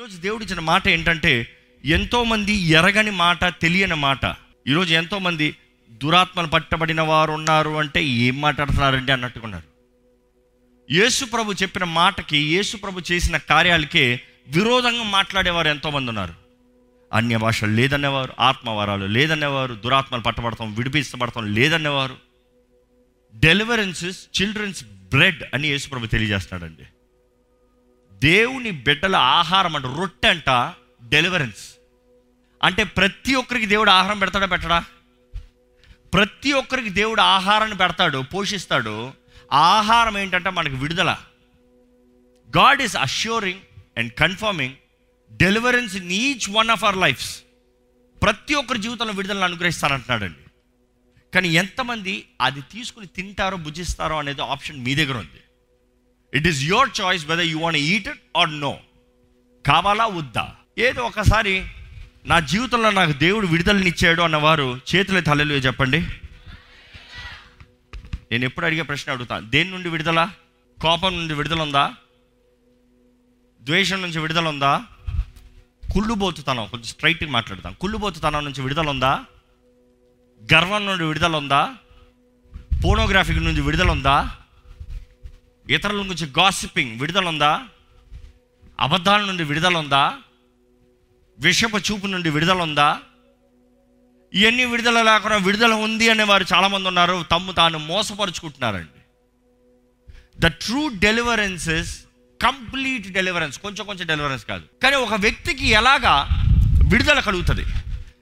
ఈరోజు దేవుడు ఇచ్చిన మాట ఏంటంటే ఎంతోమంది ఎరగని మాట తెలియని మాట. ఈరోజు ఎంతోమంది దురాత్మలు పట్టబడిన వారు ఉన్నారు అంటే ఏం మాట్లాడుతున్నారండి అన్నట్టుకున్నారు. యేసు ప్రభు చెప్పిన మాటకి యేసు ప్రభు చేసిన కార్యాలకే విరోధంగా మాట్లాడేవారు ఎంతోమంది ఉన్నారు. అన్య భాషలు లేదనేవారు ఆత్మవరాలు లేదనేవారు దురాత్మలు పట్టబడతాం విడిపించబడతాం లేదనేవారు. డెలివరెన్సెస్ చిల్డ్రన్స్ బ్రెడ్ అని యేసుప్రభు తెలియజేస్తున్నాడండి. దేవుని బిడ్డల ఆహారం అంటే రొట్టె అంట డెలివరెన్స్ అంటే ప్రతి ఒక్కరికి దేవుడు ఆహారం పెడతాడా పెట్టడా? ప్రతి ఒక్కరికి దేవుడు ఆహారాన్ని పెడతాడు పోషిస్తాడు. ఆహారం ఏంటంటే మనకి విడుదల. God is assuring and confirming deliverance in each one of our lifes ప్రతి ఒక్కరి జీవితంలో విడుదలను అనుగ్రహిస్తానంటున్నాడండి. కానీ ఎంతమంది అది తీసుకుని తింటారో భుజిస్తారో అనేది ఆప్షన్ మీ దగ్గర ఉంది. It is your choice whether you want eat it or no కావాలా వద్దా? ఏదో ఒకసారి నా జీవితంలో నాకు దేవుడు విడుదలనిచ్చాడు అన్నవారు చేతుల తలలు చెప్పండి. నేను ఎప్పుడు అడిగే ప్రశ్న అడుగుతాను దేని నుండి విడుదల? కోపం నుండి విడుదల ఉందా ద్వేషం నుంచి విడుదల ఉందా కుళ్ళుబోతుతనం కొంచెం స్ట్రైట్గా మాట్లాడతాం కుళ్ళుబోతుతనం నుంచి విడుదల ఉందా గర్వం నుండి విడుదల ఉందా పోనోగ్రఫీ నుంచి విడుదల ఉందా ఇతరుల గురించి గాసిపింగ్ విడుదల ఉందా అబద్ధాల నుండి విడుదల ఉందా విషపు చూపు నుండి విడుదల ఉందా ఇవన్నీ విడుదల లేకుండా విడుదల ఉంది అనే వారు చాలామంది ఉన్నారు. తమ్ము తాను మోసపరుచుకుంటున్నారండి. The true deliverances complete deliverance కొంచెం కొంచెం డెలివరెన్స్ కాదు. కానీ ఒక వ్యక్తికి ఎలాగా విడుదల కలుగుతుంది?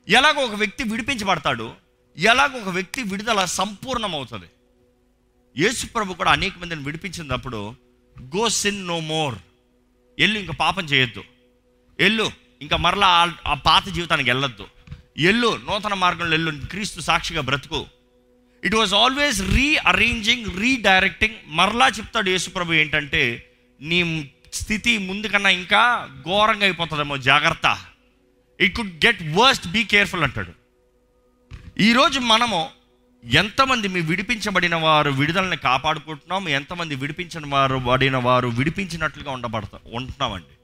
ఎలాగ ఒక వ్యక్తి విడిపించబడతాడు? ఎలాగ ఒక వ్యక్తి విడుదల సంపూర్ణమవుతుంది? యేసు ప్రభు కూడా అనేక మందిని విడిపించినప్పుడు గో సిన్ నో మోర్ ఎల్లు ఇంకా పాపం చేయొద్దు. ఎల్లు ఇంకా మరలా ఆ- పాత జీవితానికి వెళ్ళొద్దు. ఎల్లు నూతన మార్గంలో ఎల్లు క్రీస్తు సాక్షిగా బ్రతుకు. It was always rearranging redirecting మరలా చెప్తాడు యేసుప్రభు ఏంటంటే నీ స్థితి ముందు కన్నా ఇంకా ఘోరంగా అయిపోతుందేమో జాగ్రత్త. It could get worst be careful అంటాడు. ఈరోజు మనము ఎంతమంది మీ విడిపించబడిన వారు విడుదలని కాపాడుకుంటున్నాం? ఎంతమంది విడిపించిన వారు పడిన వారు విడిపించినట్లుగా ఉండబడతా ఉంటున్నామండి.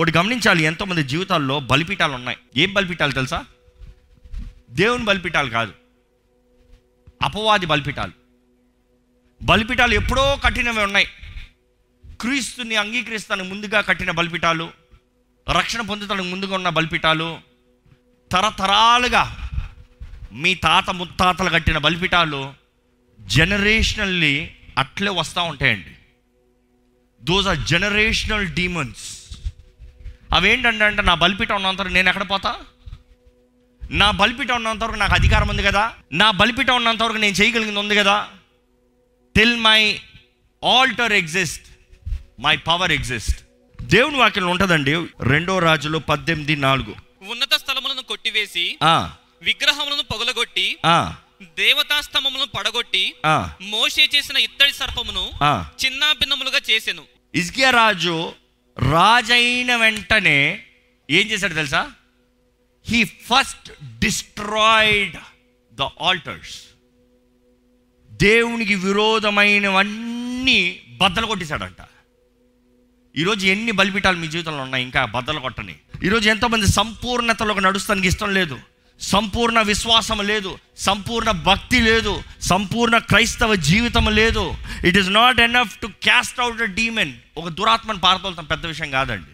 ఒకటి గమనించాలి ఎంతోమంది జీవితాల్లో బలిపీఠాలు ఉన్నాయి. ఏం బలిపీఠాలు తెలుసా? దేవుని బలిపీఠాలు కాదు. అపవాది బలిపీఠాలు. బలిపీఠాలు ఎప్పుడో కఠినమే ఉన్నాయి. క్రీస్తుని అంగీకరిస్తానికి ముందుగా కట్టిన బలిపీఠాలు రక్షణ పొందుతానికి ముందుగా ఉన్న బలిపీఠాలు తరతరాలుగా మీ తాత ముత్తాతలు కట్టిన బలిపీఠాలు జనరేషనల్లీ అట్లే వస్తూ ఉంటాయండి. దోస్ ఆర్ జనరేషనల్ డీమన్స్ అవేంటంటే అంటే నా బలిపీఠం ఉన్నంత వరకు నేను ఎక్కడ పోతా? నా బలిపీఠం ఉన్నంత వరకు నాకు అధికారం ఉంది కదా? నా బలిపీఠం ఉన్నంత వరకు నేను చేయగలిగింది ఉంది కదా? Till my altar exist my power exist దేవుని వాక్యం ఉంటుందండి రెండో రాజులో పద్దెనిమిది నాలుగు. ఉన్నత స్థలములను కొట్టివేసి విగ్రహములను పగులగొట్టి ఆ, దేవతా స్తంభములను పడగొట్టి ఆ, మోషే చేసిన ఇత్తడి సర్పమును. చిన్న భిన్నములుగా చేసెను. ఇజ్కియా రాజు రాజైన వెంటనే ఏం చేశాడు తెలుసా? He first destroyed the altars దేవునికి విరోధమైనవన్నీ బద్దలు కొట్టేశాడంట ఈరోజు ఎన్ని బలిపీఠాలు మీ జీవితంలో ఉన్నాయి? ఇంకా బద్దలు కొట్టని. ఈరోజు ఎంతోమంది సంపూర్ణతలోకి నడుస్తానికి ఇష్టం లేదు. సంపూర్ణ విశ్వాసం లేదు సంపూర్ణ భక్తి లేదు సంపూర్ణ క్రైస్తవ జీవితం లేదు. It is not enough to cast out the demon ఒక దురాత్మను పారదోలతం పెద్ద విషయం కాదండి.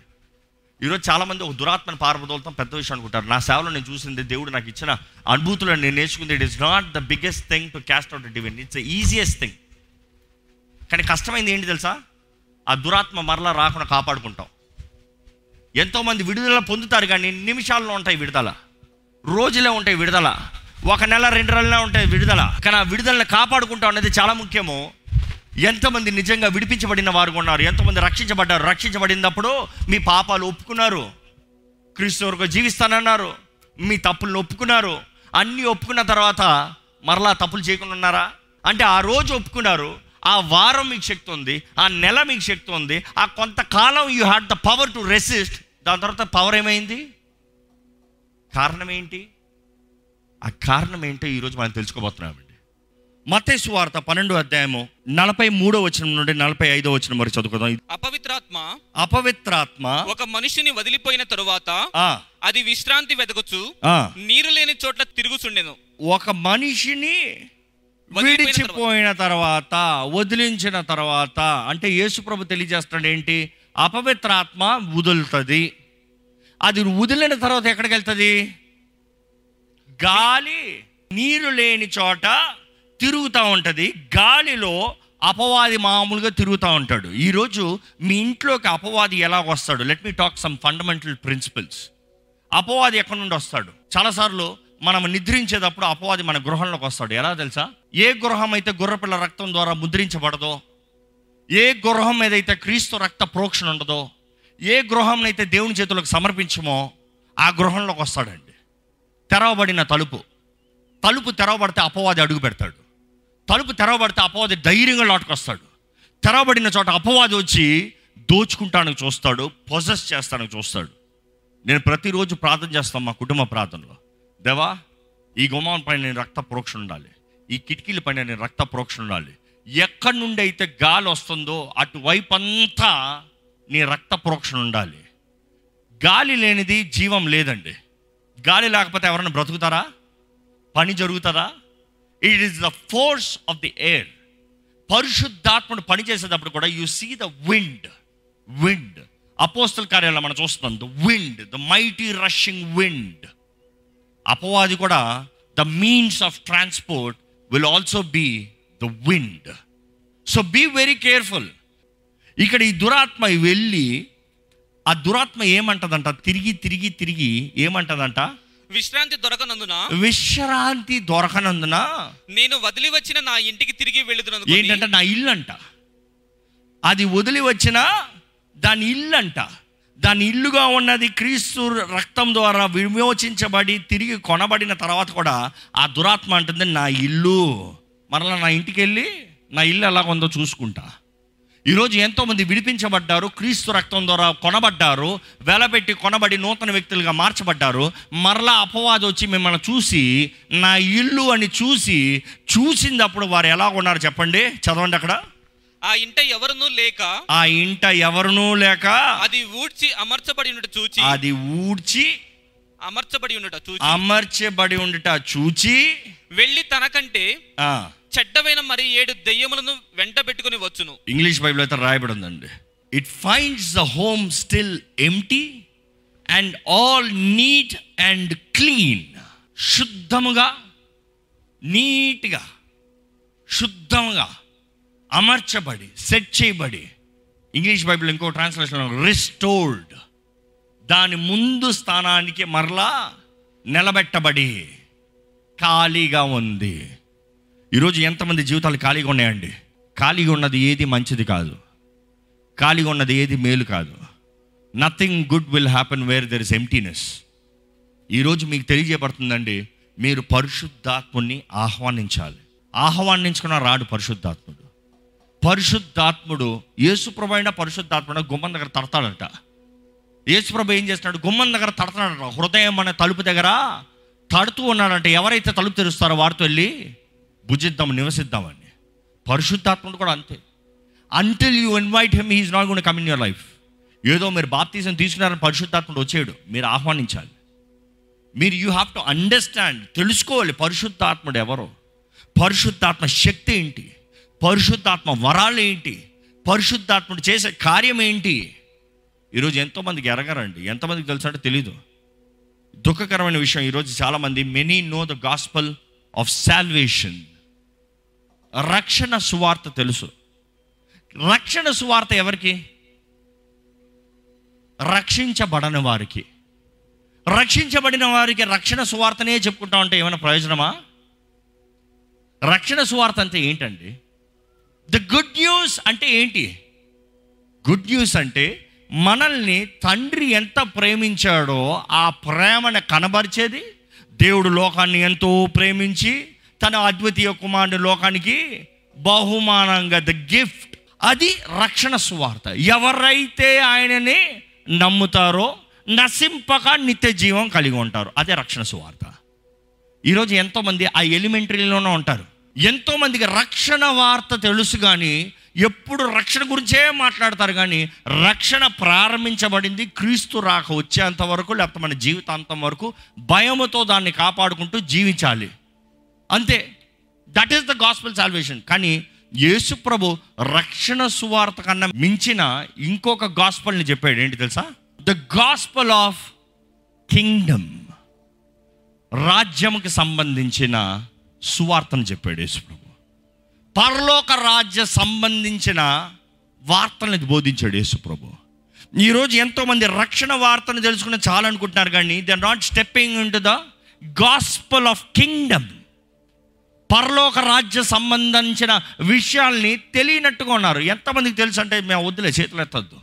ఈరోజు చాలామంది ఒక దురాత్మను పారదోలతం పెద్ద విషయం అనుకుంటారు. నా సేవలో నేను చూసింది దేవుడు నాకు ఇచ్చిన అనుభూతులను నేను నేర్చుకుంది. It is not the biggest thing to cast out a demon it's easiest thing కానీ కష్టమైంది ఏంటి తెలుసా? ఆ దురాత్మ మరలా రాకుండా కాపాడుకుంటాం. ఎంతోమంది విడుదల పొందుతారు కానీ నిమిషాల్లో ఉంటాయి విడుదల. రోజులే ఉంటాయి విడుదల. ఒక నెల రెండు నెలలే ఉంటాయి విడుదల. కానీ ఆ విడుదలను కాపాడుకుంటాం అనేది చాలా ముఖ్యము. ఎంతమంది నిజంగా విడిపించబడిన వారు ఉన్నారు ఎంతమంది రక్షించబడ్డారు. రక్షించబడినప్పుడు మీ పాపాలు ఒప్పుకున్నారు. క్రీస్తు వరకు జీవిస్తానన్నారు. మీ తప్పులను ఒప్పుకున్నారు. అన్నీ ఒప్పుకున్న తర్వాత మరలా తప్పులు చేయకుండా ఉన్నారా? అంటే ఆ రోజు ఒప్పుకున్నారు. ఆ వారం మీకు శక్తి ఉంది. ఆ నెల మీకు శక్తి ఉంది. ఆ కొంతకాలం you had the power to resist దాని తర్వాత పవర్ ఏమైంది? కారణం ఏంటి ఆ కారణం ఏంటో ఈరోజు మనం తెలుసుకోబోతున్నామండి. మతేసు వార్త పన్నెండు అధ్యాయము నలభై మూడో వచనం నుండి నలభై ఐదో వచనం వరకు చదువుకుందాం. అపవిత్రాత్మ అపవిత్రాత్మ ఒక మనుషుని వదిలిపోయిన తరువాత అది విశ్రాంతి వెదగొచ్చు ఆ, నీరు లేని చోట్ల తిరుగుచుండెను. ఒక మనిషిని విడిచిపోయిన తర్వాత. వదిలించిన తర్వాత అంటే యేసుప్రభు తెలియజేస్తున్నాడు ఏంటి అపవిత్రాత్మ వదులుతుంది. అది వదిలిన తర్వాత ఎక్కడికి వెళ్తుంది? గాలి నీరు లేని చోట తిరుగుతూ ఉంటుంది. గాలిలో అపవాది మామూలుగా తిరుగుతూ ఉంటాడు. ఈరోజు మీ ఇంట్లోకి అపవాది ఎలా వస్తాడు? Let me talk some fundamental principles అపవాది ఎక్కడి నుండి వస్తాడు? చాలాసార్లు మనం నిద్రించేటప్పుడు అపవాది మన గృహంలోకి వస్తాడు. ఎలా తెలుసా? ఏ గృహం అయితే గుర్రపిల్ల రక్తం ద్వారా ముద్రించబడదో ఏ గృహం అయితే క్రీస్తు రక్త ప్రోక్షణ ఉండదో ఏ గృహంనైతే దేవుని చేతులకు సమర్పించమో ఆ గృహంలోకి వస్తాడండి. తెరవబడిన తలుపు. తలుపు తెరవబడితే అపవాది అడుగు పెడతాడు. తలుపు తెరవబడితే అపవాది ధైర్యంగా లోటుకొస్తాడు. తెరవబడిన చోట అపవాది వచ్చి దోచుకుంటానికి చూస్తాడు పొజెస్ చేస్తానికి చూస్తాడు. నేను ప్రతిరోజు ప్రార్థన చేస్తాను మా కుటుంబ ప్రార్థనలో. దేవా ఈ గుమ్మం పైన నేను రక్త ప్రోక్షణ ఉండాలి. ఈ కిటికీల పైన నేను రక్త ప్రోక్షణ ఉండాలి. ఎక్కడి నుండి అయితే గాలి వస్తుందో అటువైపు అంతా నీ రక్త ప్రోక్షణ ఉండాలి. గాలి లేనిది జీవం లేదండి. గాలి లేకపోతే ఎవరైనా బ్రతుకుతారా? పని జరుగుతుందా it is the force of the air పరిశుద్ధాత్మను పని చేసేటప్పుడు కూడా you see the wind wind అపోస్తల కార్యాలయం మనం చూస్తున్నాం. The wind the mighty rushing wind అపవాది కూడా the means of transport will also be the wind so be very careful ఇక్కడ ఈ దురాత్మ వెళ్ళి ఆ దురాత్మ ఏమంటదంట? తిరిగి తిరిగి తిరిగి ఏమంటదంట? విశ్రాంతి దొరకనందున? విశ్రాంతి దొరకనందున? నేను వదిలి వచ్చిన నా ఇంటికి తిరిగి వెళ్ళుదును ఏంటంటే నా ఇల్లు అంట అది వదిలి వచ్చిన దాని ఇల్లు అంట దాని ఇల్లుగా ఉన్నది క్రీస్తు రక్తం ద్వారా విమోచించబడి తిరిగి కొనబడిన తర్వాత కూడా ఆ దురాత్మ అంటుంది నా ఇల్లు. మరలా నా ఇంటికి వెళ్ళి నా ఇల్లు ఎలా ఉందో చూసుకుంటా. ఈరోజు ఎంతోమంది విడిపించబడ్డారు క్రీస్తు రక్తం ద్వారా కొనబడ్డారు వెలబెట్టి కొనబడి నూతన వ్యక్తులుగా మార్చబడ్డారు. మరలా అపవాది వచ్చి మిమ్మల్ని చూసి నా ఇల్లు అని చూసి చూసినప్పుడు వారు ఎలా ఉన్నారు చెప్పండి? చదవండి అక్కడ. ఆ ఇంట ఎవరునూ లేక ఆ ఇంట ఎవరునూ లేక అది ఊడ్చి అమర్చబడి ఉన్నట్టు చూచి అది ఊడ్చి అమర్చబడి ఉన్నట చూచి అమర్చబడి ఉండుట చూచి వెళ్ళి తనకంటే చెడ్డవైన మరి ఏడు దెయ్యములను వెంట పెట్టుకుని వచ్చును. ఇంగ్లీష్ బైబిల్ అయితే రాయబడి ఉందండి it finds the home still empty and all neat and clean శుద్ధముగా నీట్గా శుద్ధంగా అమర్చబడి సెట్ చేయబడి. ఇంగ్లీష్ బైబిల్ ఇంకో ట్రాన్స్లేషన్ రిస్టోర్డ్ దాని ముందు స్థానానికి మరలా నిలబెట్టబడి ఖాళీగా ఉంది. ఈరోజు ఎంతమంది జీవితాలు ఖాళీగా ఉన్నాయండి? ఖాళీగా ఉన్నది ఏది మంచిది కాదు. ఖాళీగా ఉన్నది ఏది మేలు కాదు. Nothing good will happen where there is emptiness ఈరోజు మీకు తెలియజేయబడుతుందండి మీరు పరిశుద్ధాత్ముని ఆహ్వానించాలి. ఆహ్వానించుకున్న రాడు పరిశుద్ధాత్ముడు. పరిశుద్ధాత్ముడు యేసుప్రభు అయినా పరిశుద్ధాత్ముడు గుమ్మం దగ్గర తడతాడంట. యేసుప్రభు ఏం చేస్తున్నాడు? గుమ్మం దగ్గర తడతాడంట. హృదయం అనే తలుపు దగ్గర తడుతూ ఉన్నాడంటే. ఎవరైతే తలుపు తెరుస్తారో వారితో వెళ్ళి భుజిద్దాం నివసిద్దామని పరిశుద్ధాత్ముడు కూడా అంతే. Until you invite him he is not good come in your life ఏదో మీరు బాప్తీసం తీసుకున్నారని పరిశుద్ధాత్ముడు వచ్చేయడు మీరు ఆహ్వానించాలి. మీరు యూ హ్యావ్ టు అండర్స్టాండ్ తెలుసుకోవాలి పరిశుద్ధాత్ముడు ఎవరో. పరిశుద్ధాత్మ శక్తి ఏంటి? పరిశుద్ధాత్మ వరాలు ఏంటి? పరిశుద్ధాత్ముడు చేసే కార్యం ఏంటి? ఈరోజు ఎంతోమందికి ఎరగరండి. ఎంతమందికి తెలుసు అంటే తెలీదు. దుఃఖకరమైన విషయం ఈరోజు చాలామంది many know the gospel of salvation రక్షణ సువార్త తెలుసు. రక్షణ సువార్త ఎవరికి? రక్షించబడని వారికి. రక్షించబడిన వారికి రక్షణ సువార్తనే చెప్పుకుంటా ఉంటే ఏమైనా ప్రయోజనమా? రక్షణ సువార్త అంటే ఏంటండి? ద గుడ్ న్యూస్ అంటే ఏంటి? గుడ్ న్యూస్ అంటే మనల్ని తండ్రి ఎంత ప్రేమించాడో ఆ ప్రేమను కనబరిచేది దేవుడు లోకాన్ని ఎంతో ప్రేమించి తన అద్వితీయ కుమారుడు లోకానికి బహుమానంగా ద గిఫ్ట్ అది రక్షణ సువార్త. ఎవరైతే ఆయనని నమ్ముతారో నశింపక నిత్య జీవం కలిగి ఉంటారు. అదే రక్షణ సువార్త. ఈరోజు ఎంతోమంది ఆ ఎలిమెంటరీలోనే ఉంటారు. ఎంతోమందికి రక్షణ వార్త తెలుసు కానీ ఎప్పుడు రక్షణ గురించే మాట్లాడతారు కానీ రక్షణ ప్రారంభించబడింది క్రీస్తు రాక వచ్చేంత వరకు లేకపోతే మన జీవితాంతం వరకు భయముతో దాన్ని కాపాడుకుంటూ జీవించాలి. అంతే. That is the gospel salvation కానీ యేసు ప్రభు రక్షణ సువార్త కన్నా మించిన ఇంకొక గాస్పల్ని చెప్పాడు. ఏంటి తెలుసా? ద గాస్పల్ ఆఫ్ కింగ్డమ్ రాజ్యముకి సంబంధించిన సువార్తను చెప్పాడు యేసు ప్రభు. పరలోక రాజ్య సంబంధించిన వార్తలను బోధించాడు యేసు ప్రభు. ఈరోజు ఎంతోమంది రక్షణ వార్తను తెలుసుకుని చాలనుకుంటున్నారు కానీ they are not stepping in to the gospel of kingdom పరలోక రాజ్య సంబంధించిన విషయాల్ని తెలియనట్టుగా ఉన్నారు. ఎంతమందికి తెలుసు అంటే మేము వద్దులే చేతులు ఎత్తద్దు.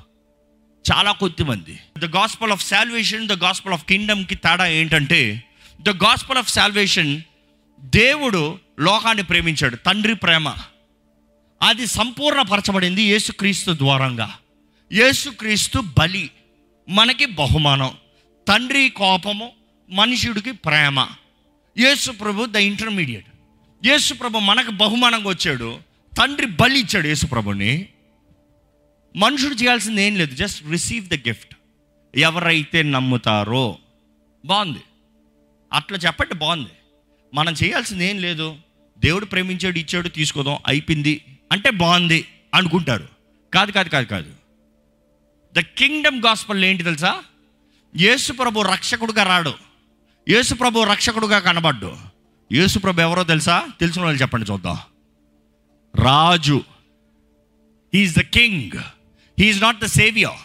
చాలా కొద్దిమంది the gospel of salvation the gospel of కింగ్డమ్కి తేడా ఏంటంటే ద గాస్పల్ ఆఫ్ శాల్వేషన్ దేవుడు లోకాన్ని ప్రేమించాడు తండ్రి ప్రేమ. అది సంపూర్ణపరచబడింది యేసుక్రీస్తు ద్వారంగా. యేసుక్రీస్తు బలి మనకి బహుమానం. తండ్రి కోపము మనుషుడికి ప్రేమ. యేసు ప్రభు ద ఇంటర్మీడియట్. యేసుప్రభు మనకు బహుమానంగా వచ్చాడు. తండ్రి బలి ఇచ్చాడు యేసుప్రభుని. మనుషుడు చేయాల్సింది ఏం లేదు. జస్ట్ రిసీవ్ ద గిఫ్ట్ ఎవరైతే నమ్ముతారో. బాగుంది. అట్లా చెప్పండి బాగుంది. మనం చేయాల్సింది ఏం లేదు. దేవుడు ప్రేమించాడు ఇచ్చాడు తీసుకోదాం అయిపోయింది. అంటే బాగుంది అనుకుంటారు. కాదు కాదు కాదు కాదు. ద కింగ్డమ్ గాస్పల్ ఏంటి తెలుసా? యేసు ప్రభు రక్షకుడుగా రాడు. యేసు ప్రభు రక్షకుడుగా కనబడ్డు. యేసుప్రభు ఎవరో తెలుసా? తెలిసిన వాళ్ళు చెప్పండి చూద్దాం. రాజు. He is the king he is not the saviour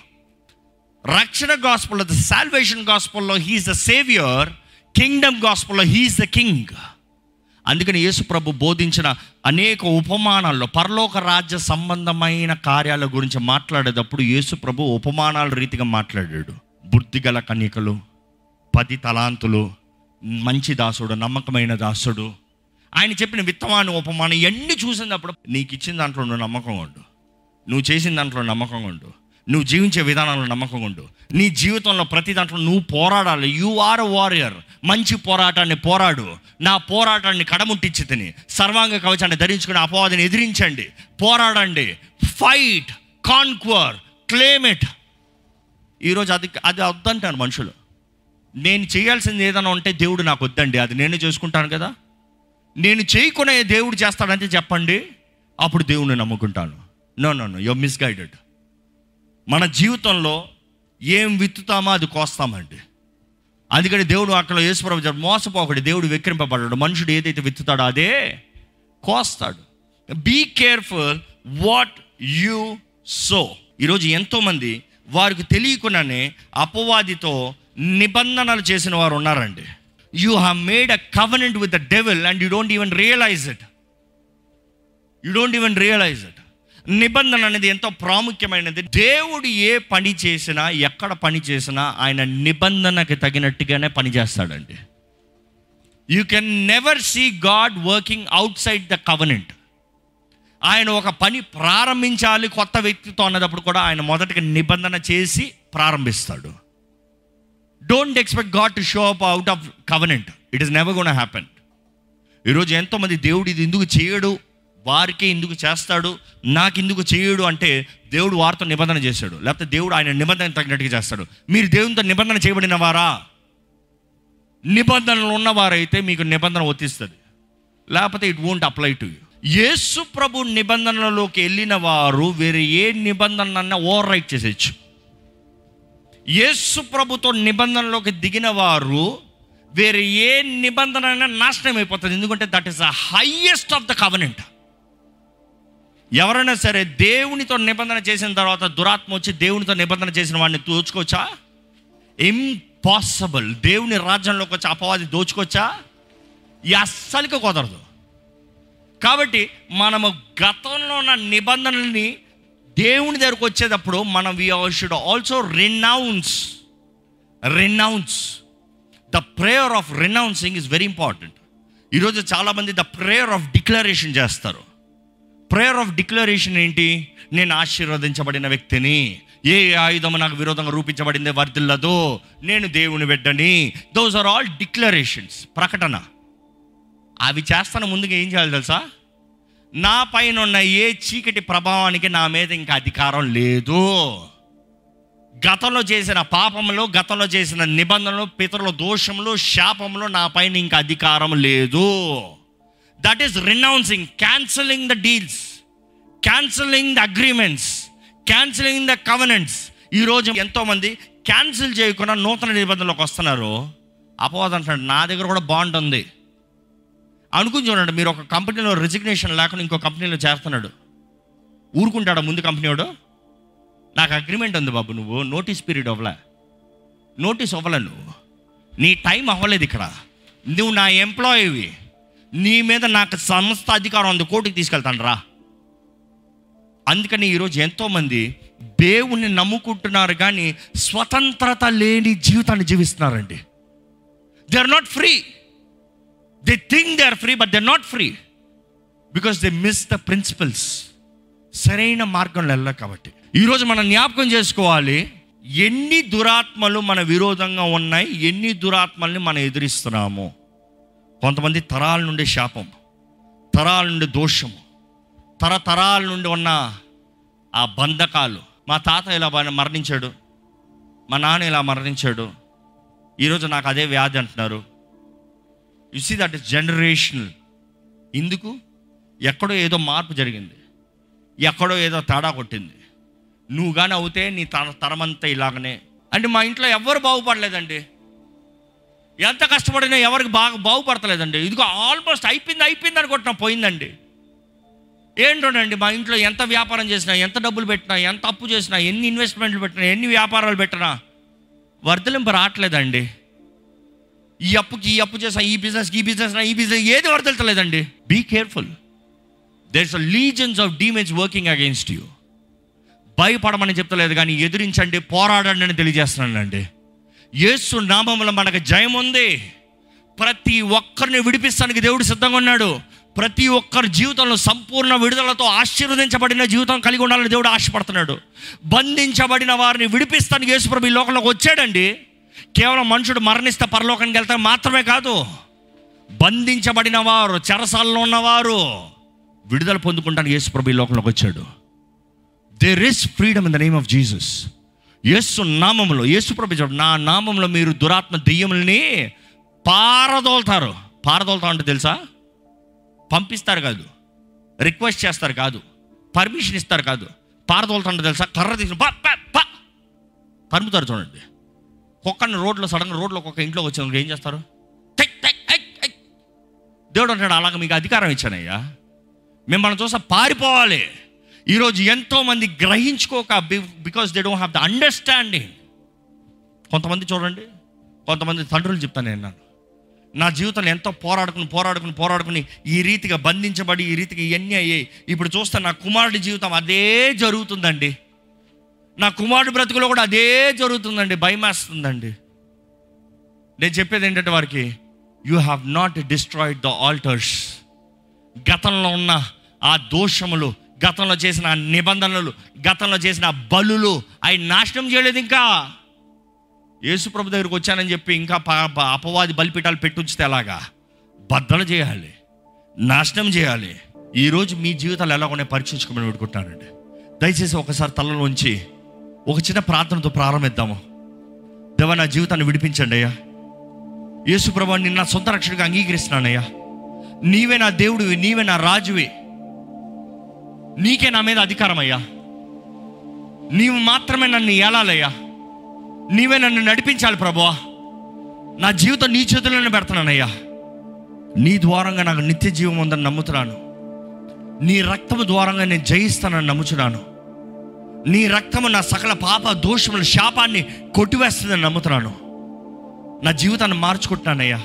రక్షణ గాస్పల్లో the salvation గాస్పల్లో he is the saviour kingdom గాస్పల్లో he is the king అందుకని యేసుప్రభు బోధించిన అనేక ఉపమానాల్లో పరలోక రాజ్య సంబంధమైన కార్యాల గురించి మాట్లాడేటప్పుడు యేసుప్రభు ఉపమానాల రీతిగా మాట్లాడాడు. బుద్ధిగల కన్యకలు పది తలాంతులు మంచి దాసుడు నమ్మకమైన దాసుడు. ఆయన చెప్పిన విత్తమాన ఉపమానం ఎన్ని చూసినప్పుడు నీకు ఇచ్చిన దాంట్లో నువ్వు నమ్మకంగా ఉండు. నువ్వు చేసిన దాంట్లో నమ్మకంగా ఉండు. నువ్వు జీవించే విధానంలో నమ్మకంగా ఉండు. నీ జీవితంలో ప్రతి దాంట్లో నువ్వు పోరాడాలి. యు ఆర్ వారియర్ మంచి పోరాటాన్ని పోరాడు. నా పోరాటాన్ని కడముట్టించి తిని సర్వాంగ కవచాన్ని ధరించుకుని అపవాదిని ఎదిరించండి. పోరాడండి. ఫైట్ కాన్క్వర్ క్లేమ్ ఇట్ ఈరోజు అది అది వద్దంటాను మనుషులు. నేను చేయాల్సింది ఏదైనా ఉంటే దేవుడు నాకు వద్దండి. అది నేను చేసుకుంటాను కదా. నేను చేయకునే దేవుడు చేస్తాడంటే చెప్పండి. అప్పుడు దేవుడిని నమ్ముకుంటాను. నో నో నో యో మిస్గైడెడ్ మన జీవితంలో ఏం విత్తుతామో అది కోస్తామండి. అందుకని దేవుడు అక్కడ యేసుప్రభు మోసపోకడు దేవుడు విక్రింపబడ్డాడు మనుషుడు ఏదైతే విత్తుతాడో అదే కోస్తాడు. Be careful what you sow ఈరోజు ఎంతోమంది వారికి తెలియకుండానే అపవాదితో నిబంధనలు చేసిన వారు ఉన్నారండి. You have made a covenant with the devil and you don't even realise it you don't even realise it నిబంధన అనేది ఎంతో ప్రాముఖ్యమైనది. దేవుడు ఏ పని చేసినా ఎక్కడ పని చేసినా ఆయన నిబంధనకి తగినట్టుగానే పని చేస్తాడండి. You can never see God working outside the covenant ఆయన ఒక పని ప్రారంభించాలి కొత్త వ్యక్తితో అన్నదప్పుడు కూడా ఆయన మొదటిగా నిబంధన చేసి ప్రారంభిస్తాడు. Don't expect God to show up out of covenant it is never gone happen ఈరోజు ఎంతోమంది దేవుడు ఇది ఎందుకు చేయడు? వారికే ఎందుకు చేస్తాడు? నాకు ఎందుకు చేయడు అంటే దేవుడు వారితో నిబంధన చేశాడు. లేకపోతే దేవుడు ఆయన నిబంధన తగినట్టుగా చేస్తాడు. మీరు దేవునితో నిబంధన చేయబడిన వారా? నిబంధనలు ఉన్నవారైతే మీకు నిబంధన వర్తిస్తుంది. లేకపోతే it won't apply to you Yesu ప్రభు నిబంధనలోకి వెళ్ళిన వారు వేరే ఏ నిబంధన ఓవర్ రైట్ చేసేయచ్చు. యేసు ప్రభుతో నిబంధనలోకి దిగిన వారు వేరే ఏ నిబంధన అయినా నాశనం అయిపోతుంది. ఎందుకంటే that is the highest of the covenant ఎవరైనా సరే దేవునితో నిబంధన చేసిన తర్వాత దురాత్మ వచ్చి దేవునితో నిబంధన చేసిన వాడిని దోచుకోవచ్చా? ఇంపాసిబుల్ దేవుని రాజ్యంలోకి వచ్చి అపవాది దోచుకోవచ్చా? ఈ అస్సలికి కుదరదు. కాబట్టి మనము గతంలో ఉన్న నిబంధనల్ని దేవుని దగ్గరకు వచ్చేటప్పుడు మనం we should also renounce renounce the prayer of renouncing is very important ఈరోజు చాలామంది ద ప్రేయర్ ఆఫ్ డిక్లరేషన్ చేస్తారు. ప్రేయర్ ఆఫ్ డిక్లరేషన్ ఏంటి? నేను ఆశీర్వదించబడిన వ్యక్తిని. ఏ ఆయుధము నాకు విరోధంగా రూపించబడింది వర్దిల్లదు నేను దేవుని బిడ్డని. దోస్ ఆర్ ఆల్ డిక్లరేషన్స్ ప్రకటన. అవి చేస్తాను ముందుగా ఏం చేయాలి తెలుసా? నా పైన ఉన్న ఏ చీకటి ప్రభావానికి నా మీద ఇంకా అధికారం లేదు. గతంలో చేసిన పాపంలో గతంలో చేసిన నిబంధనలు పితరుల దోషంలో శాపంలో నా పైన ఇంకా అధికారం లేదు. That is renouncing cancelling the deals cancelling the agreements cancelling the covenants ఈరోజు ఎంతోమంది క్యాన్సిల్ చేయకుండా నూతన నిబంధనలోకి వస్తున్నారు. అపవాదం అంటాడు నా దగ్గర కూడా బాండ్ ఉంది. అనుకుని చూడండి మీరు ఒక కంపెనీలో రిజిగ్నేషన్ లేకుండా ఇంకో కంపెనీలో చేస్తున్నాడు. ఊరుకుంటాడా ముందు కంపెనీ వాడు? నాకు అగ్రిమెంట్ ఉంది బాబు నువ్వు నోటీస్ పీరియడ్ అవ్వలే. నోటీస్ అవ్వలే నువ్వు. నీ టైం అవ్వలేదు ఇక్కడ. నువ్వు నా ఎంప్లాయీవి నీ మీద నాకు సంస్థ అధికారం ఉంది కోర్టుకి తీసుకెళ్తాను రా. అందుకని ఈరోజు ఎంతోమంది దేవుణ్ణి నమ్ముకుంటున్నారు కానీ స్వతంత్రత లేని జీవితాన్ని జీవిస్తున్నారండి. They are not free they think they are free but they not free because they miss the principles సరైన మార్గంలో వెళ్ళాలి కాబట్టి. ఈరోజు మనం జ్ఞాపకం చేసుకోవాలి ఎన్ని దురాత్మలు మన విరోధంగా ఉన్నాయి ఎన్ని దురాత్మల్ని మనం ఎదిరిస్తున్నాము. కొంతమంది తరాల నుండి శాపం తరాల నుండి దోషము తరతరాల నుండి ఉన్న ఆ బంధకాలు. మా తాత ఇలా మరణించాడు మా నాన్న ఇలా మరణించాడు. ఈరోజు నాకు అదే వ్యాధి అంటున్నారు. You see that is generational ఎందుకు ఎక్కడో ఏదో మార్పు జరిగింది. ఎక్కడో ఏదో తేడా కొట్టింది. నువ్వు కానీ అవుతే నీ తర తరమంతా ఇలాగనే. అంటే మా ఇంట్లో ఎవ్వరు బాగుపడలేదండి. ఎంత కష్టపడినా ఎవరికి బాగా బాగుపడతలేదండి. ఇదిగో ఆల్మోస్ట్ అయిపోయింది అయిపోయింది అని పోయిందండి. ఏంటోనండి మా ఇంట్లో ఎంత వ్యాపారం చేసినా ఎంత డబ్బులు పెట్టినా ఎంత అప్పు చేసినా ఎన్ని ఇన్వెస్ట్మెంట్లు పెట్టినా ఎన్ని వ్యాపారాలు పెట్టినా వర్ధలింపు రావట్లేదండి. ఈ అప్పుకి ఈ అప్పు చేసా ఈ బిజినెస్ ఈ బిజినెస్ ఈ బిజినెస్ ఏది వర్దలతలేదండి be careful there's a legions of damage working against you భయపడమని చెప్తలేదు కానీ ఎదిరించండి పోరాడండి అని తెలియజేస్తున్నానండి. యేసు నామంలో మనకు జయం ఉంది. ప్రతి ఒక్కరిని విడిపిస్తానికి దేవుడు సిద్ధంగా ఉన్నాడు. ప్రతి ఒక్కరి జీవితంలో సంపూర్ణ విడుదలతో ఆశీర్వదించబడిన జీవితం కలిగి ఉండాలని దేవుడు ఆశపడుతున్నాడు. బంధించబడిన వారిని విడిపిస్తానికి యేసుప్రభు ఈ లోకంలోకి వచ్చాడండి. కేవలం మనుషుడు మరణిస్తే పరలోకానికి వెళ్తారు మాత్రమే కాదు బంధించబడిన వారు చెరసాలలో ఉన్నవారు విడుదల పొందుకుంటానికి యేసుప్రభు ఈ లోకంలోకి వచ్చాడు. There is freedom in the name of Jesus Yesu నామంలో యేసు ప్రభు నా నామంలో మీరు దురాత్మ దెయ్యముల్ని పారదోల్తారు. పారదోల్తా అంటే తెలుసా? పంపిస్తారు కాదు. రిక్వెస్ట్ చేస్తారు కాదు. పర్మిషన్ ఇస్తారు కాదు. పారదోలుతా అంటే తెలుసా? కర్ర తీసుకుని పా పా పా చూడండి. కుక్కని రోడ్లో సడన్గా రోడ్లో ఒక ఇంట్లో వచ్చినప్పుడు ఏం చేస్తారు? దేవుడు అంటాడు అలాగ మీకు అధికారం ఇచ్చానయ్యా. మిమ్మల్ని చూసా పారిపోవాలి. ఈరోజు ఎంతోమంది గ్రహించుకోక because they don't have the understanding కొంతమంది చూడండి కొంతమంది తండ్రులు చెప్తాను నేను నా జీవితంలో ఎంతో పోరాడుకుని పోరాడుకుని పోరాడుకుని ఈ రీతిగా బంధించబడి ఈ రీతిగా ఇవన్నీ అయ్యాయి. ఇప్పుడు చూస్తే నా కుమారుడి జీవితం అదే జరుగుతుందండి. నా కుమారుడు బ్రతుకులో కూడా అదే జరుగుతుందండి భయమేస్తుందండి. నేను చెప్పేది ఏంటంటే వారికి you have not destroyed the altars గతంలో ఉన్న ఆ దోషములు గతంలో చేసిన నిబంధనలు గతంలో చేసిన బలులు అవి నాశనం చేయలేదు ఇంకా. యేసుప్రభు దగ్గరికి వచ్చానని చెప్పి ఇంకా అపవాది బలిపీఠాలు పెట్టుంచితే ఎలాగా? బద్దలు చేయాలి నాశనం చేయాలి. ఈరోజు మీ జీవితాలు ఎలా ఉన్నాయి పరీక్షించుకోమని పెట్టుకుంటానండి దయచేసి ఒకసారి తలలోంచి ఒక చిన్న ప్రార్థనతో ప్రారంభిద్దాము. దేవ నా జీవితాన్ని విడిపించండి అయ్యా. యేసుప్రభు నిన్న సొంత రక్షణగా అంగీకరిస్తున్నానయ్యా నీవే నా దేవుడివి నీవే నా రాజువి. నీకే నా మీద అధికారం అయ్యా. నీవు మాత్రమే నన్ను ఏలాలయ్యా. నీవే నన్ను నడిపించాలి ప్రభువా. నా జీవితం నీ చేతుల్లోనే పెడుతున్నానయ్యా నీ ద్వారంగా నాకు నిత్య జీవం ఉందని నమ్ముతున్నాను. నీ రక్తము ద్వారంగా నేను జయిస్తానని నమ్ముచున్నాను. నీ రక్తము నా సకల పాప దోషముల శాపాన్ని కొట్టివేస్తుందని నమ్ముతున్నాను. నా జీవితాన్ని మార్చుకుంటున్నానయ్యా.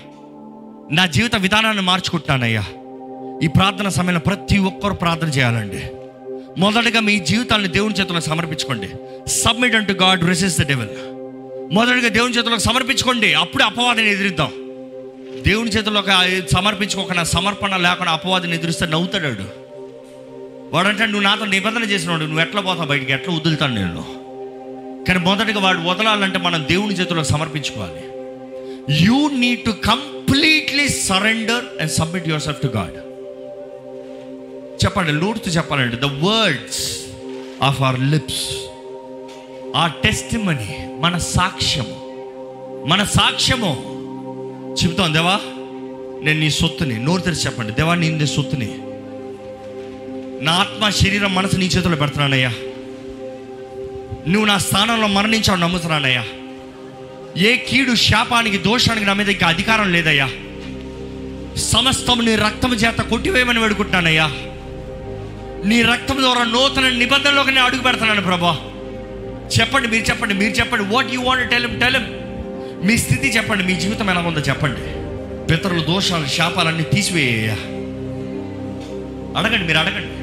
నా జీవిత విధానాన్ని మార్చుకుంటున్నానయ్యా. ఈ ప్రార్థన సమయంలో ప్రతి ఒక్కరు ప్రార్థన చేయాలండి. మొదటగా మీ జీవితాన్ని దేవుని చేతులకు సమర్పించుకోండి. Submit unto God resist the devil మొదటగా దేవుని చేతులకు సమర్పించుకోండి. అప్పుడు అపవాదిని ఎదిరిద్దాం. దేవుని చేతుల్లోకి సమర్పించుకోకుండా సమర్పణ లేకుండా అపవాదిని ఎదురిస్తే నవ్వుతాడు వాడంటే నువ్వు నాతో నిబంధన చేసినాడు నువ్వు ఎట్లా పోతావు బయటికి? ఎట్లా వదులుతాను నేను? కానీ మొదటగా వాడు వదలాలంటే మనం దేవుని చేతిలో సమర్పించుకోవాలి. You need to completely surrender and submit your self to God చెప్పండి లూడుతూ చెప్పాలంటే the words of our lips ఆ టెస్ట్ మనీ మన సాక్ష్యము. మన సాక్ష్యము. చెబుతాం దేవా నేను నీ సొత్తుని. నోరు తెరిచి చెప్పండి దేవా నేను నీ సొత్తుని. నా ఆత్మ శరీరం మనసు నీ చేతిలో పెడుతున్నానయ్యా. నువ్వు నా స్థానంలో మరణించావు నమ్ముతున్నానయ్యా. ఏ కీడు శాపానికి దోషానికి నా మీద ఇంకా అధికారం లేదయ్యా. సమస్తం నీ రక్తం చేత కొట్టివేయమని వేడుకుంటున్నానయ్యా. నీ రక్తం ద్వారా నూతన నిబంధనలోకి నేను అడుగు పెడుతున్నాను ప్రభా. చెప్పండి మీరు చెప్పండి మీరు చెప్పండి. What you want tell them tell them మీ స్థితి చెప్పండి మీ జీవితం ఎలా ఉందో చెప్పండి. పితరుల దోషాలు శాపాలన్నీ తీసివేయ అడగండి మీరు అడగండి.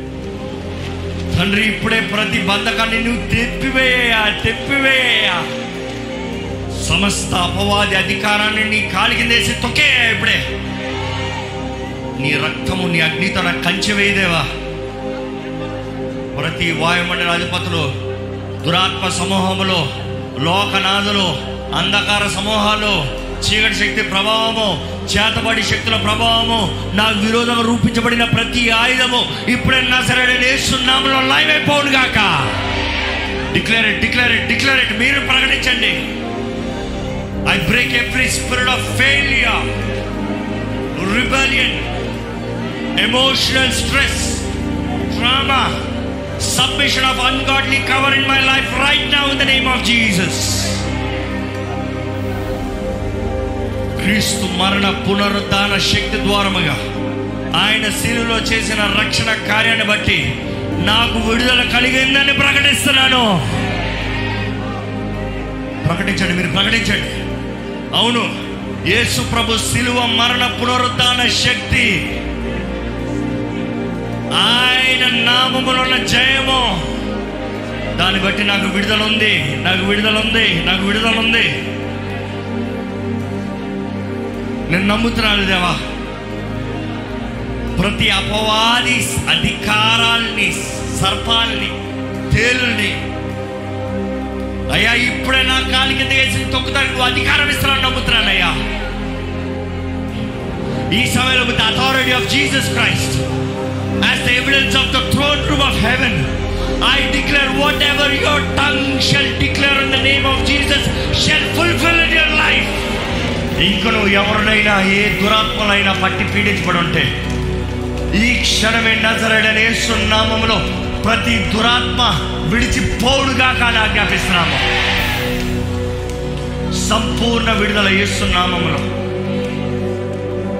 తండ్రి ఇప్పుడే ప్రతి బంధకాన్ని నువ్వు తెప్పివేయా తెప్పివేయా. సమస్త అపవాది అధికారాన్ని నీ కాలి కిందేసి తొక్కేయ్యా ఇప్పుడే. నీ రక్తము నీ అగ్ని తన కంచె వేయదేవా. ప్రతి వాయుమండల అధిపతులు దురాత్మ సమూహములో లోకనాథులు అంధకార సమూహాలు చీకటి శక్తి ప్రభావము చేతబడి శక్తుల ప్రభావము నాకు విరోధంగా రూపించబడిన ప్రతి ఆయుధము ఇప్పుడైనా సరే సరైన నేస్తున్నాములో లైవ్ అయిపోను గాక. డిక్లరేట్ డిక్లరేట్ డిక్లరేట్ మీరు ప్రకటించండి. I break every spirit of failure rebellion emotional stress drama submission of ungodly cover in my life right now in the name of Jesus క్రీస్తు మరణ పునరుద్ధాన శక్తి ద్వారముగా ఆయన శిలులో చేసిన రక్షణ కార్యాన్ని బట్టి నాకు విడుదల కలిగిందని ప్రకటిస్తున్నాను. ప్రకటించండి మీరు ప్రకటించండి. అవును యేసు ప్రభు శిలువ మరణ పునరుద్ధాన శక్తి ఆయన నామములో ఉన్న జయము. దాన్ని బట్టి నాకు విడుదల ఉంది నాకు విడుదల ఉంది నాకు విడుదల ఉంది. నేను నమ్ముతున్నాను దేవా ప్రతి అపవాది అధికారాల్ని సర్పాల్ని తేలుని అయ్యా ఇప్పుడే నా కాలి కింద వేసి తొక్కుతాను నువ్వు అధికారం ఇస్తున్నాను నమ్ముతున్నాను అయ్యా ఈ సమయంలో with authority of Jesus Christ as the evidence of the throne room of heaven. I declare whatever your tongue shall declare in the name of Jesus shall fulfill in your life. ఇంకను ఎవరినైనా ఏ దురాత్మలైనా పట్టి పీడించబడి ఉంటే ఈ క్షణమే నజరడనే సున్నామంలో ప్రతి దురాత్మ విడిచిపోడుగా కానీ ఆజ్ఞాపిస్తున్నాము. సంపూర్ణ విడుదల చేస్తున్నామంలో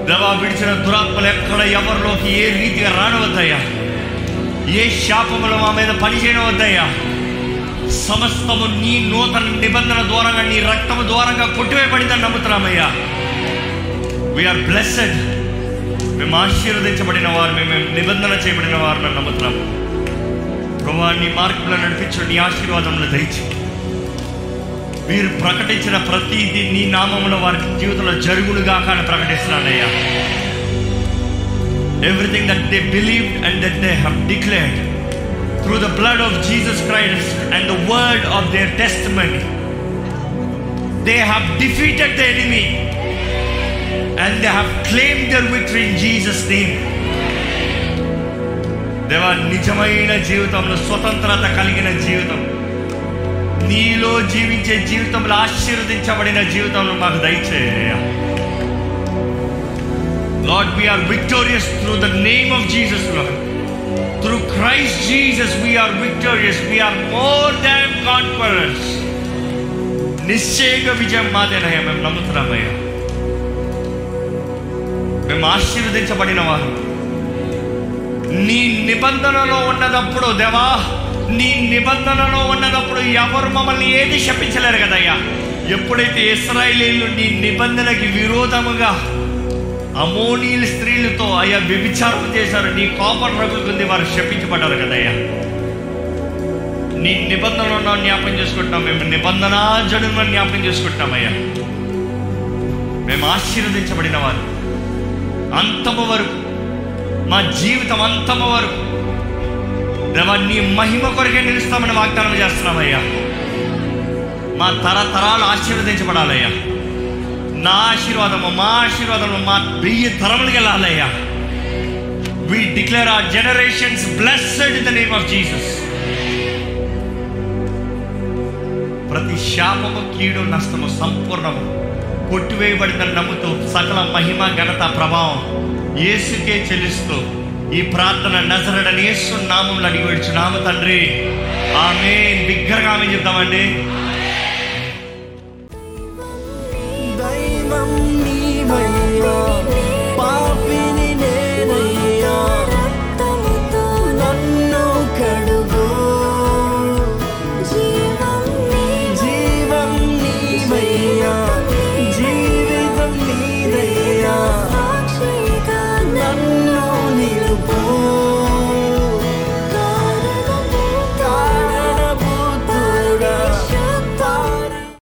దేవా విడిచిన దురాత్మలు ఎక్కడ ఎవరిలోకి ఏ రీతిగా రానవద్దయ్యా? ఏ శాపములు మా మీద పనిచేయవద్దయ్యా సమస్తము నీ నూతన నిబంధన ద్వారంగా నీ రక్తము ద్వారంగా కొట్టివేయబడిందని నమ్ముతున్నామయ్యా వీఆర్ బ్లెస్సెడ్ మేము ఆశీర్వదించబడిన వారు మేము నిబంధన చేయబడిన వారు మేము నమ్ముతున్నాము ప్రభా నీ మార్గంలో నడిపించు నీ ఆశీర్వాదంలో దయచి. వీరు ప్రకటించిన ప్రతిదీ నీ నామంలో వారి జీవితంలో జరుగునుగా కానీ ప్రకటిస్తున్నానయ్యా. Everything that they believe and that they have declared through the blood of Jesus Christ and the word of their testimony they have defeated the enemy and they have claim their victory in Jesus name దేవా నిజమైన జీవితంలో స్వతంత్రత కలిగిన జీవితం. నీలో జీవించే జీవితంలో ఆశీర్వదించబడిన జీవితంలో మాకు దయచేయ. Lord we are victorious through the name of Jesus Lord through Christ Jesus we are victorious we are more than conquerors నిశ్చయంగా విజయం మాదేనయ్యా మేము నమ్ముతున్నామయ్యా మేము ఆశీర్వదించబడిన వారు నీ నిబంధనలో ఉన్నదప్పుడు దేవా నీ నిబంధనలో ఉన్నదప్పుడు ఎవరు మమ్మల్ని ఏది శపించలేరు కదయ్యా ఎప్పుడైతే ఇస్రాయేలీలు నీ నిబంధనకి విరోధముగా అమోనీల స్త్రీలతో అయ్యా వ్యభిచారం చేశారు. నీ కోపం రగులుకుంది వారు శపించబడ్డారు కదయ్యా. నీ నిబంధనలో జ్ఞాపకం చేసుకుంటాం. మేము నిబంధన జడును జ్ఞాపకం చేసుకుంటామయ్యా మేము ఆశీర్వదించబడిన వారు. అంతము వరకు మా జీవితం అంతము వరకు నీ మహిమ కొరకే నిలుస్తామని వాగ్దానం చేస్తున్నామయ్యా మా తరతరాలు ఆశీర్వదించబడాలయ్యా. నా ఆశీర్వాదము మా ఆశీర్వాదము మా వెయ్యి తరములకు వెళ్ళాలయ్యా. We declare our generations blessed in the name of Jesus ప్రతి శాపము కీడు నష్టము సంపూర్ణము. కొట్టివేయబడిందని నమ్ముతూ సకల మహిమ ఘనత ప్రభావం యేసుకే చెల్లిస్తూ ఈ ప్రార్థన నజరడని యేసు నామంలో అడిగి నామ తండ్రి. ఆమె బిగ్గరగా ఆమె చెప్తామండి.